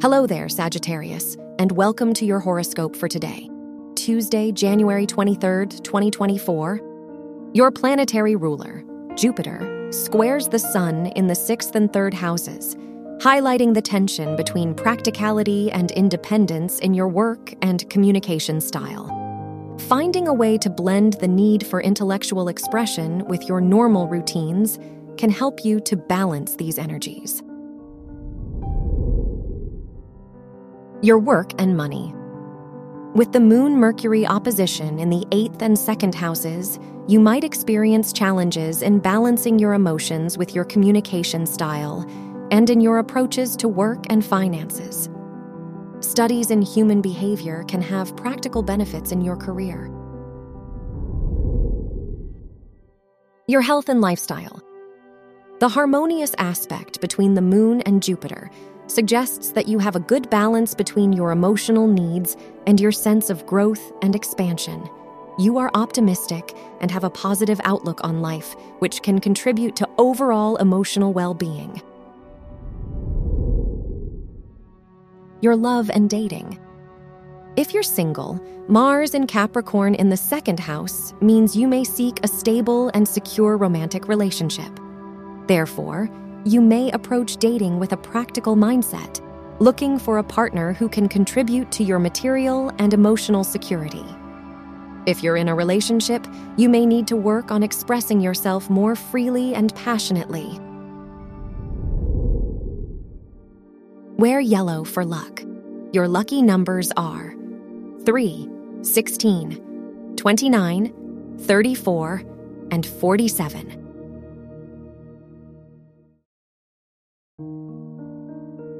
Hello there, Sagittarius, and welcome to your horoscope for today, Tuesday, January 23rd, 2024. Your planetary ruler, Jupiter, squares the Sun in the sixth and third houses, highlighting the tension between practicality and independence in your work and communication style. Finding a way to blend the need for intellectual expression with your normal routines can help you to balance these energies. Your work and money. With the Moon Mercury opposition in the eighth and second houses, you might experience challenges in balancing your emotions with your communication style and in your approaches to work and finances. Studies in human behavior can have practical benefits in your career. Your health and lifestyle. The harmonious aspect between the Moon and Jupiter suggests that you have a good balance between your emotional needs and your sense of growth and expansion. You are optimistic and have a positive outlook on life, which can contribute to overall emotional well being. Your love and dating. If you're single, Mars in Capricorn in the second house means you may seek a stable and secure romantic relationship. Therefore, you may approach dating with a practical mindset, looking for a partner who can contribute to your material and emotional security. If you're in a relationship, you may need to work on expressing yourself more freely and passionately. Wear yellow for luck. Your lucky numbers are 3, 16, 29, 34, and 47.